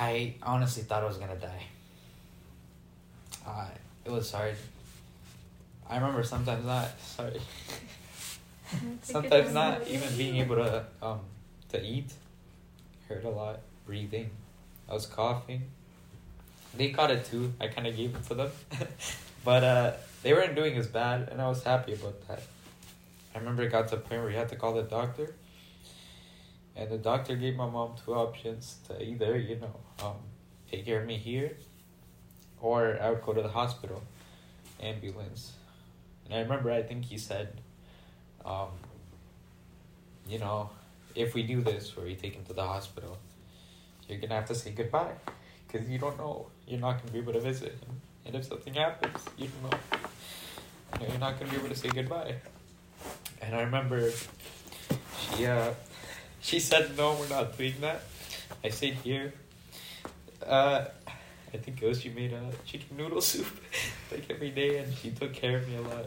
I honestly thought I was gonna die. Uh, it was hard. I remember sometimes not sorry. sometimes not even being able to um to eat hurt a lot. Breathing, I was coughing. They caught it too. I kind of gave it to them, but uh, they weren't doing as bad, and I was happy about that. I remember it got to a point where we had to call the doctor, and the doctor gave my mom two options to either you know um, take care of me here, or I would go to the hospital, ambulance, and I remember I think he said, um, you know, if we do this where we take him to the hospital, you're gonna have to say goodbye, because you don't know. You're not gonna be able to visit him, and if something happens, you don't know, you know you're not gonna be able to say goodbye. And I remember she uh she said no, we're not doing that. I stayed here. Uh I think she made a chicken noodle soup like every day and she took care of me a lot.